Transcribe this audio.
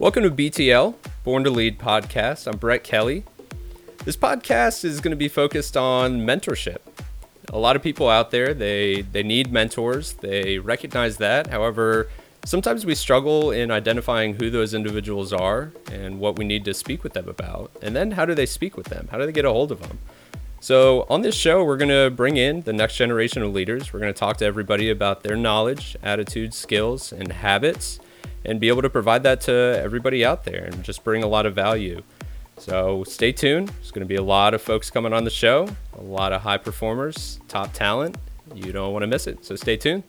Welcome to BTL, Born to Lead podcast. I'm Brett Kelly. This podcast is going to be focused on mentorship. A lot of people out there, they they need mentors. They recognize that. However, sometimes we struggle in identifying who those individuals are and what we need to speak with them about. And then how do they speak with them? How do they get a hold of them? So, on this show, we're going to bring in the next generation of leaders. We're going to talk to everybody about their knowledge, attitudes, skills, and habits and be able to provide that to everybody out there and just bring a lot of value. So stay tuned. There's going to be a lot of folks coming on the show, a lot of high performers, top talent. You don't want to miss it. So stay tuned.